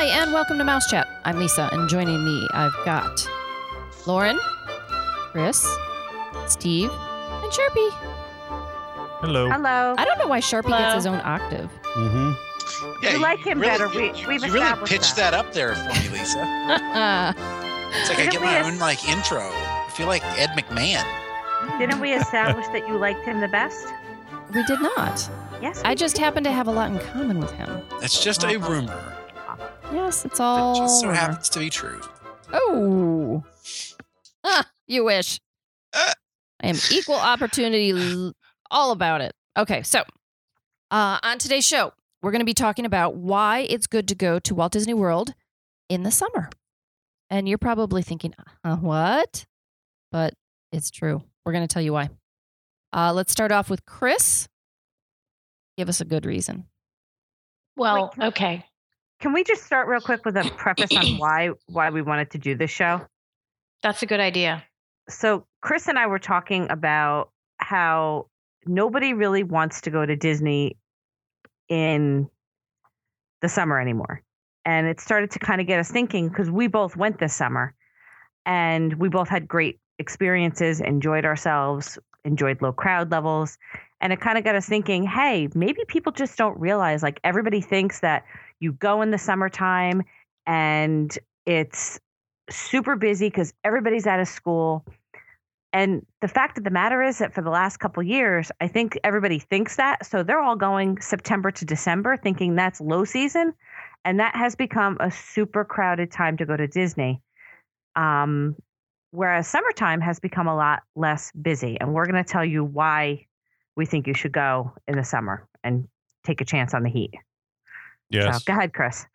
Hi, and welcome to Mouse Chat. I'm Lisa, and joining me, I've got Lauren, Chris, Steve, and Sharpie. Hello. Hello. I don't know why Sharpie Hello. gets his own octave. Mm-hmm. You you like him really, better. We- you, we've you really established pitched that. that. up there for me, Lisa. It's like I Didn't get my es- own like intro. I feel like Ed McMahon. Didn't we establish that you liked him the best? we did not. Yes. I just happen to have a lot in common with him. That's just a rumor. Yes, it's That all. just so rumor. happens to be true. Oh. Ah, you wish. Uh. I am equal opportunity, l- all about it. Okay, so uh, on today's show, we're going to be talking about why it's good to go to Walt Disney World in the summer. And you're probably thinking, uh, what? But it's true. We're going to tell you why. Uh, let's start off with Chris. Give us a good reason. Well, okay. Can we just start real quick with a preface on why why we wanted to do this show? That's a good idea. So Chris and I were talking about how nobody really wants to go to Disney in the summer anymore. And it started to kind of get us thinking because we both went this summer and we both had great experiences, enjoyed ourselves, enjoyed low crowd levels. And it kind of got us thinking, hey, maybe people just don't realize like everybody thinks that you go in the summertime and it's super busy because everybody's out of school. And the fact of the matter is that for the last couple years, I think everybody thinks that. So they're all going September to December thinking that's low season. And that has become a super crowded time to go to Disney. Um, whereas summertime has become a lot less busy. And we're going to tell you why we think you should go in the summer and take a chance on the heat. Yes. So go ahead, Chris.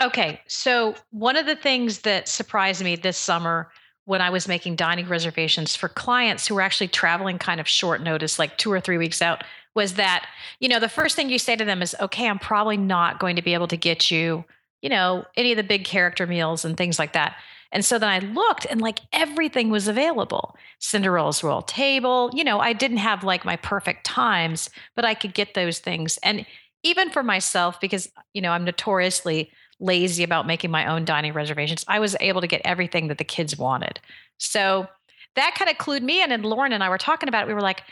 Okay. So, one of the things that surprised me this summer when I was making dining reservations for clients who were actually traveling kind of short notice, like two or three weeks out, was that, you know, the first thing you say to them is, okay, I'm probably not going to be able to get you, you know, any of the big character meals and things like that. And so then I looked and like everything was available. Cinderella's Royal Table, you know, I didn't have like my perfect times, but I could get those things. And even for myself, because, you know, I'm notoriously lazy about making my own dining reservations, I was able to get everything that the kids wanted. So that kind of clued me in. And Lauren and I were talking about it. We were like,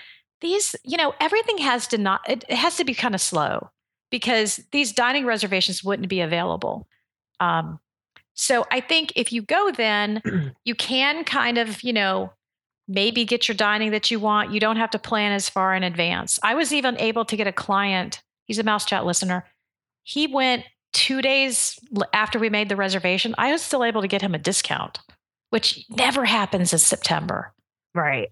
these, you know, everything has to not, it, it has to be kind of slow because these dining reservations wouldn't be available. Um, so I think if you go then, you can kind of, you know, maybe get your dining that you want. You don't have to plan as far in advance. I was even able to get a client, he's a mouse chat listener. He went two days after we made the reservation. I was still able to get him a discount, which never happens in September. Right.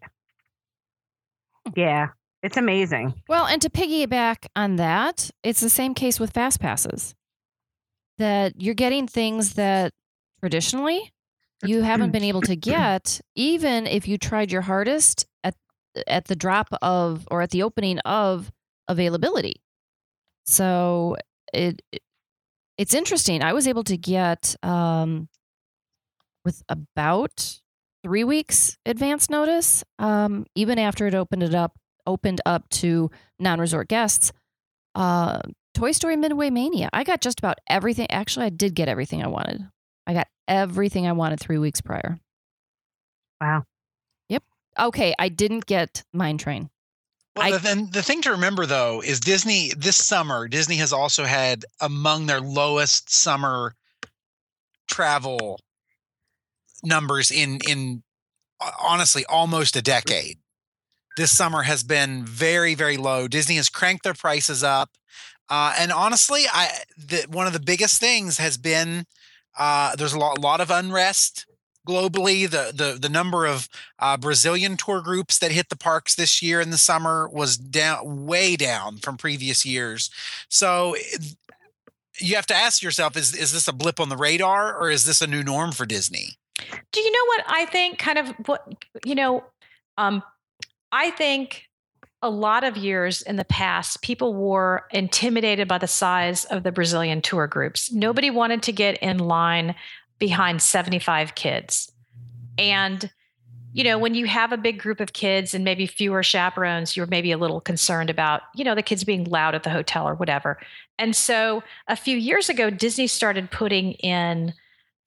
Yeah. It's amazing. Well, and to piggyback on that, it's the same case with fast passes. That you're getting things that traditionally you haven't been able to get, even if you tried your hardest at at the drop of or at the opening of availability. So it, it it's interesting. I was able to get um, with about three weeks advance notice, um, even after it opened it up opened up to non-resort guests. Uh, Toy Story Midway Mania. I got just about everything. Actually, I did get everything I wanted. I got everything I wanted three weeks prior. Wow. Yep. Okay, I didn't get Mine Train. Well, I- the, then the thing to remember though is Disney this summer. Disney has also had among their lowest summer travel numbers in in uh, honestly almost a decade. This summer has been very very low. Disney has cranked their prices up, uh, and honestly, I the, one of the biggest things has been uh, there's a lot, lot of unrest globally. The the the number of uh, Brazilian tour groups that hit the parks this year in the summer was down way down from previous years. So you have to ask yourself: Is is this a blip on the radar, or is this a new norm for Disney? Do you know what I think? Kind of what you know. Um, I think a lot of years in the past, people were intimidated by the size of the Brazilian tour groups. Nobody wanted to get in line behind seventy-five kids, and you know, when you have a big group of kids and maybe fewer chaperones, you're maybe a little concerned about, you know, the kids being loud at the hotel or whatever. And so a few years ago, Disney started putting in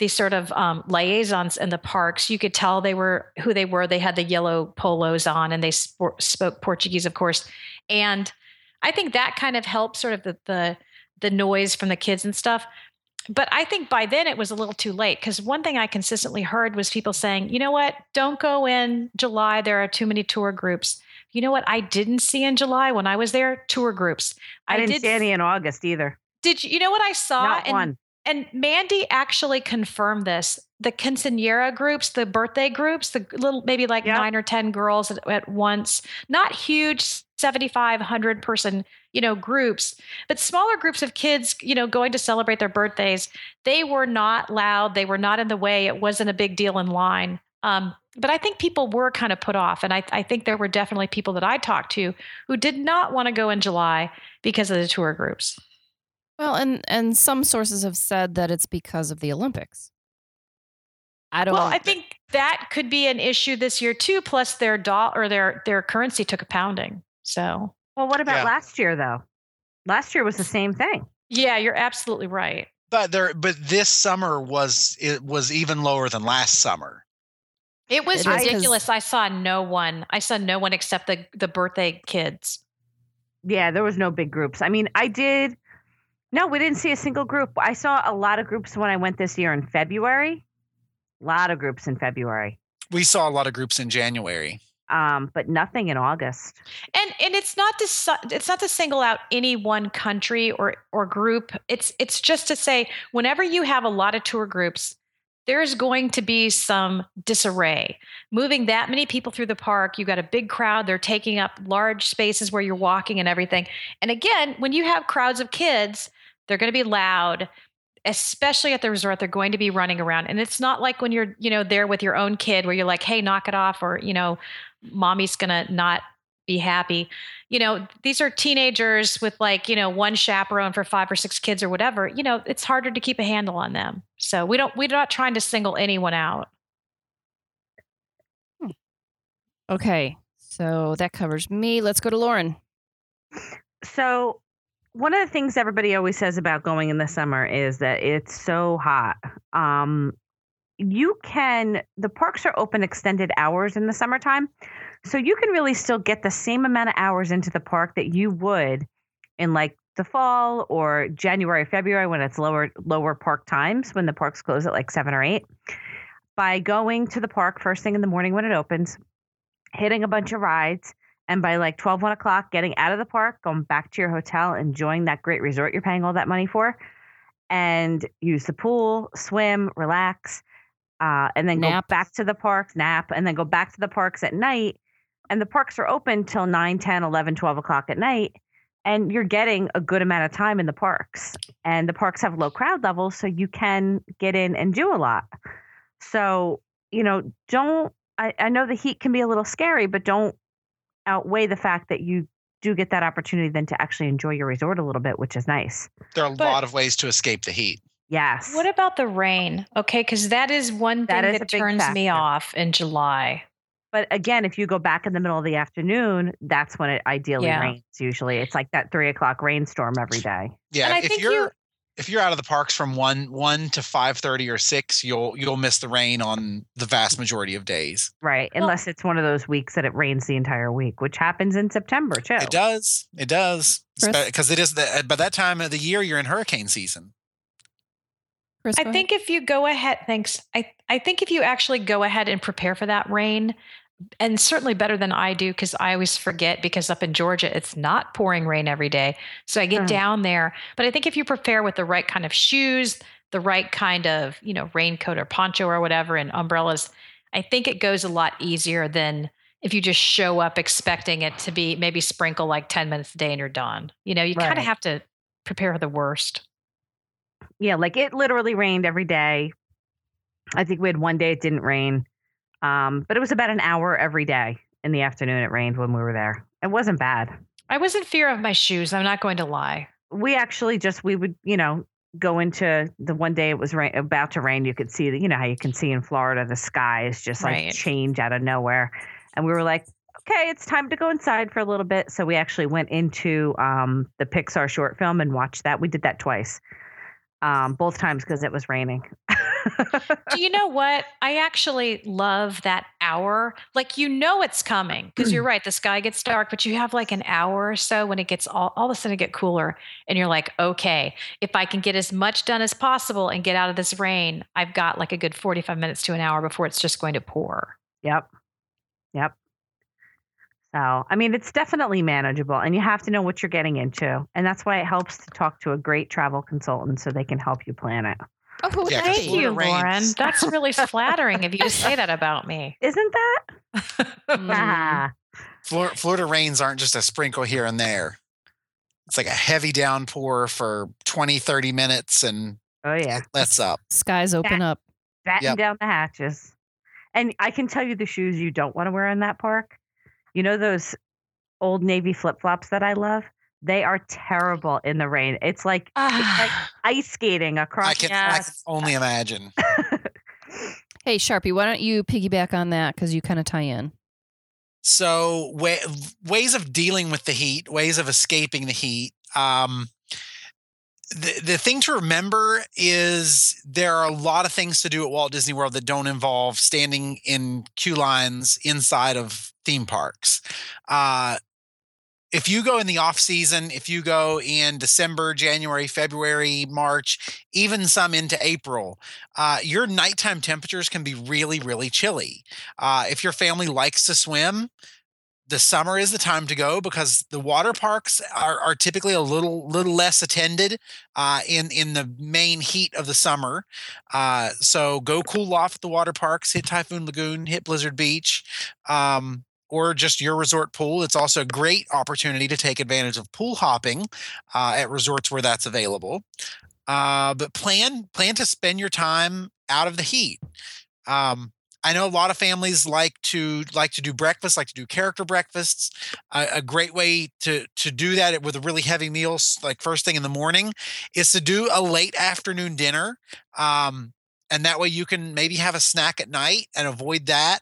these sort of um, liaisons in the parks. You could tell they were who they were. They had the yellow polos on and they sp- spoke Portuguese, of course. And I think that kind of helped sort of the, the, the noise from the kids and stuff but I think by then it was a little too late because one thing I consistently heard was people saying, you know what, don't go in July. There are too many tour groups. You know what I didn't see in July when I was there? Tour groups. I, I didn't did, see any in August either. Did you, you know what I saw? Not and, one. And Mandy actually confirmed this. The quinceanera groups, the birthday groups, the little maybe like yep. nine or ten girls at, at once, not huge 7500 person you know groups but smaller groups of kids you know going to celebrate their birthdays. They were not loud. They were not in the way. It wasn't a big deal in line. Um, but i think people were kind of put off. And I, I think there were definitely people that i talked to who did not want to go in july because of the tour groups well and and some sources have said that it's because of the olympics I don't. Well, I think that could be an issue this year too. Plus, their dollar or their their currency took a pounding. So, well, what about yeah. last year though? Last year was the same thing. Yeah, you're absolutely right. But there, but this summer was it was even lower than last summer. It was it ridiculous. I saw no one. I saw no one except the the birthday kids. Yeah, there was no big groups. I mean, I did. No, we didn't see a single group. I saw a lot of groups when I went this year in February. A lot of groups in February. We saw a lot of groups in January um, but nothing in August. And and it's not to it's not to single out any one country or or group. It's it's just to say whenever you have a lot of tour groups, there's going to be some disarray. Moving that many people through the park, you've got a big crowd. They're taking up large spaces where you're walking and everything. And again, when you have crowds of kids, they're going to be loud especially at the resort they're going to be running around and it's not like when you're you know there with your own kid where you're like hey knock it off or you know mommy's gonna not be happy. You know, these are teenagers with like, you know, one chaperone for five or six kids or whatever. You know, it's harder to keep a handle on them. So we don't we're not trying to single anyone out. Hmm. Okay. So that covers me. Let's go to Lauren. So one of the things everybody always says about going in the summer is that it's so hot. Um, you can the parks are open extended hours in the summertime so you can really still get the same amount of hours into the park that you would in like the fall or January, February when it's lower lower park times when the parks close at like seven or eight. By going to the park first thing in the morning when it opens, hitting a bunch of rides, and by like 12, 1 o'clock, getting out of the park, going back to your hotel, enjoying that great resort you're paying all that money for, and use the pool, swim, relax, uh, and then nap. go back to the parks, nap, and then go back to the parks at night. And the parks are open till 9, 10, 11, 12 o'clock at night. And you're getting a good amount of time in the parks. And the parks have low crowd levels, so you can get in and do a lot. So, you know, don't, I, I know the heat can be a little scary, but don't outweigh the fact that you do get that opportunity then to actually enjoy your resort a little bit, which is nice. There are a but, lot of ways to escape the heat. Yes. What about the rain? Okay, because that is one thing that, that turns me off in July. But again, if you go back in the middle of the afternoon, that's when it ideally yeah. rains. Usually, it's like that three o'clock rainstorm every day. Yeah, and I if you're you, if you're out of the parks from one one to five thirty or six, you'll you'll miss the rain on the vast majority of days. Right, well, unless it's one of those weeks that it rains the entire week, which happens in September too. It does. It does because it is the, uh, by that time of the year you're in hurricane season. Chris, I think if you go ahead, thanks. I, I think if you actually go ahead and prepare for that rain, and certainly better than I do because I always forget because up in Georgia, it's not pouring rain every day. So I get mm. down there. But I think if you prepare with the right kind of shoes, the right kind of, you know, raincoat or poncho or whatever, and umbrellas, I think it goes a lot easier than if you just show up expecting it to be maybe sprinkle like 10 minutes a day and you're done. You know, you right. kind of have to prepare for the worst. Yeah, like it literally rained every day. I think we had one day it didn't rain. Um, but it was about an hour every day in the afternoon. It rained when we were there. It wasn't bad. I was in fear of my shoes. I'm not going to lie. We actually just we would you know go into the one day it was rain, about to rain. You could see that, you know, how you can see in Florida, the sky is just like Right. change out of nowhere. And we were like, okay, it's time to go inside for a little bit. So we actually went into um, the Pixar short film and watched that. We did that twice, um, both times because it was raining. Do you know what? I actually love that hour. Like you know it's coming because you're right. The sky gets dark, but you have like an hour or so when it gets all, all of a sudden it get cooler, and you're like, okay, if I can get as much done as possible and get out of this rain, I've got like a good 45 minutes to an hour before it's just going to pour. Yep. Yep. So, I mean, it's definitely manageable and you have to know what you're getting into. And that's why it helps to talk to a great travel consultant so they can help you plan it. Oh, Yeah, Thank you, Florida Lauren. That's really flattering of you to say that about me. Isn't that? Mm. Ah, Flor- Florida rains aren't just a sprinkle here and there. It's like a heavy downpour for 20, 30 minutes and oh, yeah. it lets up. Skies open up. Batten Yep. down the hatches. And I can tell you the shoes you don't want to wear in that park. You know those old Navy flip flops that I love? They are terrible in the rain. It's like, it's like ice skating across I can, I can only imagine. Hey, Sharpie, why don't you piggyback on that because you kind of tie in? So wa- ways of dealing with the heat, ways of escaping the heat. Um, the the thing to remember is there are a lot of things to do at Walt Disney World that don't involve standing in queue lines inside of theme parks. Uh, if you go in the off season, if you go in December, January, February, March, even some into April, uh, your nighttime temperatures can be really, really chilly. Uh, if your family likes to swim, the summer is the time to go because the water parks are, are typically a little little less attended uh, in in the main heat of the summer. Uh, so go cool off at the water parks, hit Typhoon Lagoon, hit Blizzard Beach, um, or just your resort pool. It's also a great opportunity to take advantage of pool hopping uh, at resorts where that's available. Uh, but plan plan to spend your time out of the heat. Um, I know a lot of families like to like to do breakfast, like to do character breakfasts. A, great way to to do that with a really heavy meal, like first thing in the morning, is to do a late afternoon dinner, um, and that way you can maybe have a snack at night and avoid that.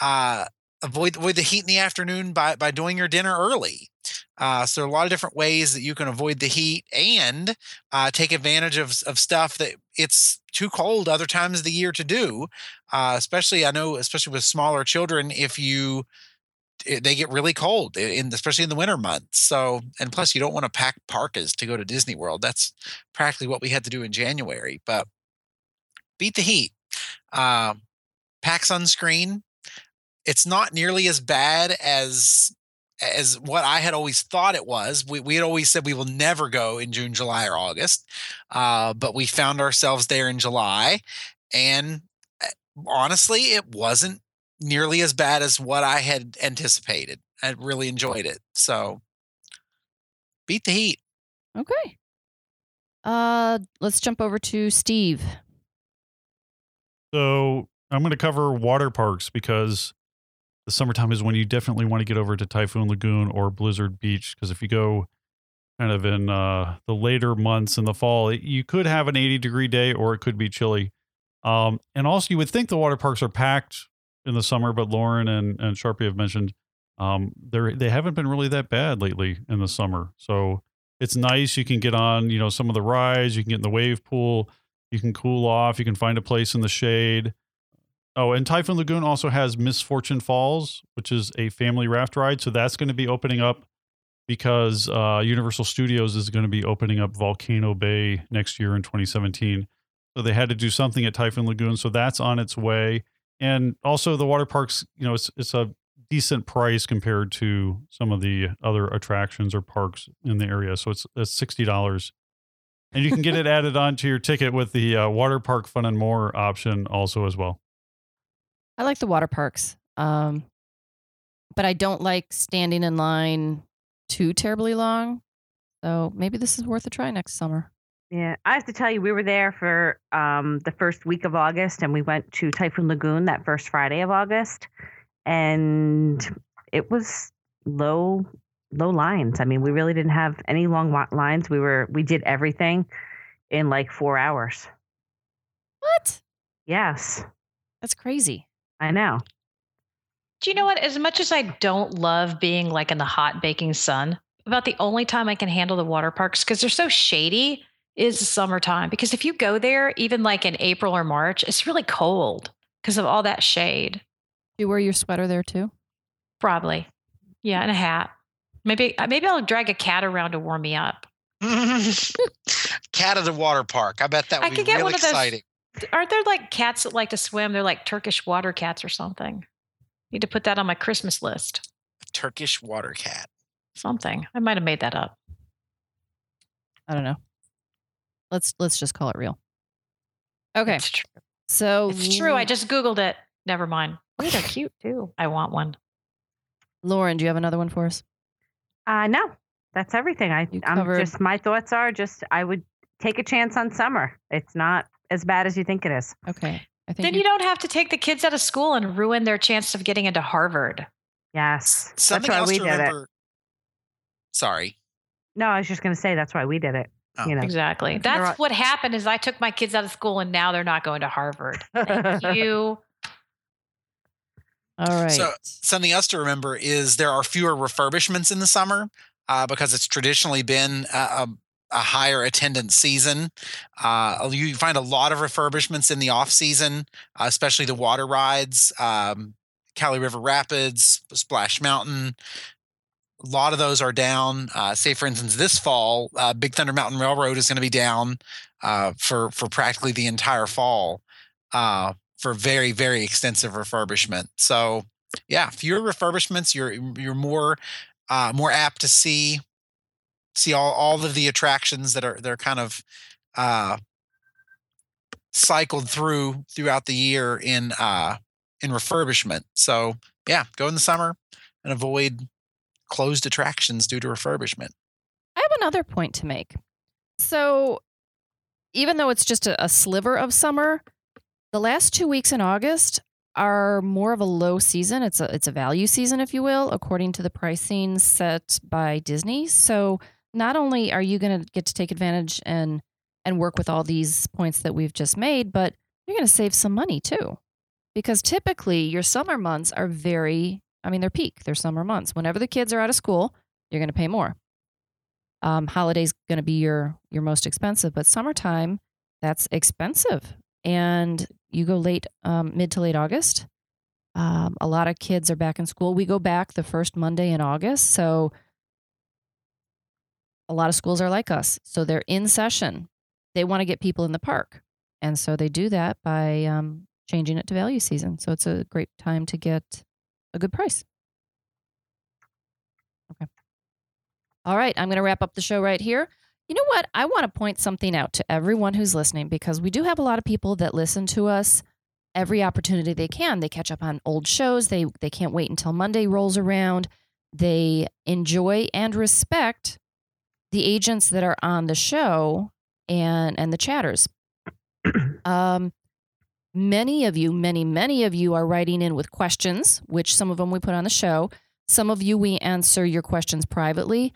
Uh, avoid avoid the heat in the afternoon by by doing your dinner early. Uh, so there are a lot of different ways that you can avoid the heat and uh, take advantage of of stuff that it's too cold other times of the year to do uh, especially I know, especially with smaller children, if you they get really cold in especially in the winter months. So, and plus, you don't want to pack parkas to go to Disney World. That's practically what we had to do in January. But beat the heat. Um, pack sunscreen. It's not nearly as bad as as what I had always thought it was. We we had always said we will never go in June, July, or August, uh, but we found ourselves there in July, and eh, honestly, it wasn't nearly as bad as what I had anticipated. I really enjoyed it. So beat the heat. Okay. Uh, let's jump over to Steve. So I'm going to cover water parks because the summertime is when you definitely want to get over to Typhoon Lagoon or Blizzard Beach. Because if you go kind of in uh, the later months in the fall, it, you could have an 80 degree day or it could be chilly. Um, and also, you would think the water parks are packed in the summer, but Lauren and, and Sharpie have mentioned um, they're, they haven't been really that bad lately in the summer. So it's nice. You can get on, you know, some of the rides. You can get in the wave pool. You can cool off. You can find a place in the shade. Oh, and Typhoon Lagoon also has Misfortune Falls, which is a family raft ride. So that's going to be opening up because uh, Universal Studios is going to be opening up Volcano Bay next year in 2017. So they had to do something at Typhoon Lagoon. So that's on its way. And also the water parks, you know, it's it's a decent price compared to some of the other attractions or parks in the area. So it's it's sixty dollars, and you can get it added on to your ticket with the uh, water park fun and more option also as well. I like the water parks, um, but I don't like standing in line too terribly long. So maybe this is worth a try next summer. Yeah, I have to tell you, we were there for um, the first week of August, and we went to Typhoon Lagoon that first Friday of August, and it was low, low lines. I mean, we really didn't have any long lines. We were we did everything. in like four hours. What? Yes, That's crazy. I know. Do you know what? As much as I don't love being like in the hot baking sun, about the only time I can handle the water parks because they're so shady is the summertime. Because if you go there, even like in April or March, it's really cold because of all that shade. Do you wear your sweater there too? Probably, yeah, and a hat. Maybe uh, maybe I'll drag a cat around to warm me up. Cat at the water park. I bet that I would be could get real one of those- exciting. Aren't there like cats that like to swim? They're like Turkish water cats or something. Need to put that on my Christmas list. A Turkish water cat. Something. I might have made that up. I don't know. Let's let's just call it real. Okay. It's true. So It's true. I just Googled it. Never mind. Oh, they're cute too. I want one. Lauren, do you have another one for us? Uh, no, that's everything. I, You I'm covered- just my thoughts are just I would take a chance on summer. It's not as bad as you think it is. Okay. I think Then you don't have to take the kids out of school and ruin their chance of getting into Harvard. Yes, Something that's why else we to did it. Sorry. No, I was just going to say that's why we did it. Oh. You know, Exactly. That's all- what happened is I took my kids out of school and now they're not going to Harvard. Thank you. All right. So- Something else to remember is there are fewer refurbishments in the summer uh, because it's traditionally been a, a, higher attendance season. Uh, you find a lot of refurbishments in the off season, uh, especially the water rides, um, Kali River Rapids, Splash Mountain. A lot of those are down. Uh, say, for instance, this fall, uh, Big Thunder Mountain Railroad is going to be down uh, for for practically the entire fall uh, for very very extensive refurbishment. So yeah, fewer refurbishments. You're you're more more apt to see see all, all of the attractions that are they're kind of uh, cycled through throughout the year in uh, in refurbishment. So yeah, go in the summer and avoid closed attractions due to refurbishment. I have another point to make. So, even though it's just a, a sliver of summer, the last two weeks in August are more of a low season. It's a it's a value season, if you will, according to the pricing set by Disney. So, not only are you going to get to take advantage and and work with all these points that we've just made, but you're going to save some money too, because typically your summer months are very. I mean, they're peak. They're summer months. Whenever the kids are out of school, you're going to pay more um, holiday's going to be your your most expensive but summertime that's expensive and you go late um, mid to late august um, a lot of kids are back in school we go back the first monday in august so a lot of schools are like us so they're in session they want to get people in the park and so they do that by um, changing it to value season so it's a great time to get a good price Okay. All right, I'm going to wrap up the show right here. You know what? I want to point something out to everyone who's listening because we do have a lot of people that listen to us every opportunity they can. They catch up on old shows. They they can't wait until Monday rolls around. They enjoy and respect the agents that are on the show and and the chatters. um many of you, many many of you are writing in with questions, which some of them we put on the show. Some of you we answer your questions privately.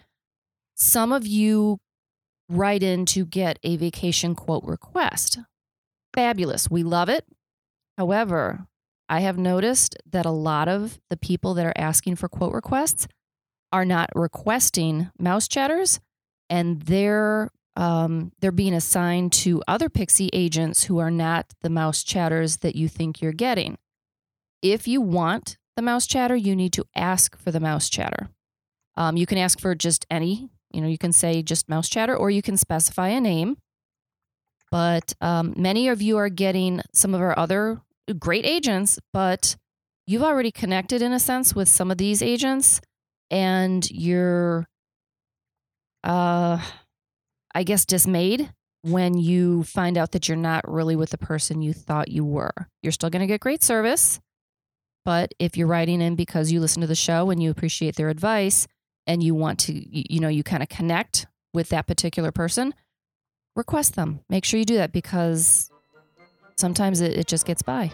Some of you write in to get a vacation quote request. Fabulous. We love it. However, I have noticed that a lot of the people that are asking for quote requests are not requesting mouse chatters and they're um, they're being assigned to other Pixie agents who are not the mouse chatters that you think you're getting. If you want the mouse chatter, you need to ask for the mouse chatter. Um, you can ask for just any, you know, you can say just mouse chatter or you can specify a name. But um, many of you are getting some of our other great agents, but you've already connected in a sense with some of these agents and you're, uh, I guess, dismayed when you find out that you're not really with the person you thought you were. You're still going to get great service. But if you're writing in because you listen to the show and you appreciate their advice and you want to, you, know, you kind of connect with that particular person, request them. Make sure you do that because sometimes it, it just gets by.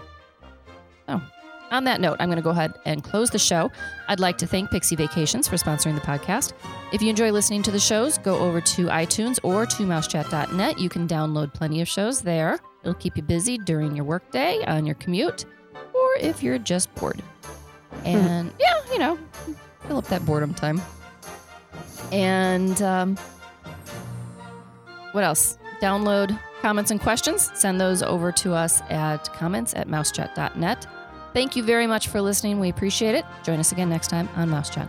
All on that note, I'm going to go ahead and close the show. I'd like to thank Pixie Vacations for sponsoring the podcast. If you enjoy listening to the shows, go over to iTunes or to mousechat.net. You can download plenty of shows there. It'll keep you busy during your workday, on your commute, or if you're just bored. And yeah, you know, fill up that boredom time. And um, what else? Download comments and questions. Send those over to us at comments at mousechat.net. Thank you very much for listening. We appreciate it. Join us again next time on Mouse Chat.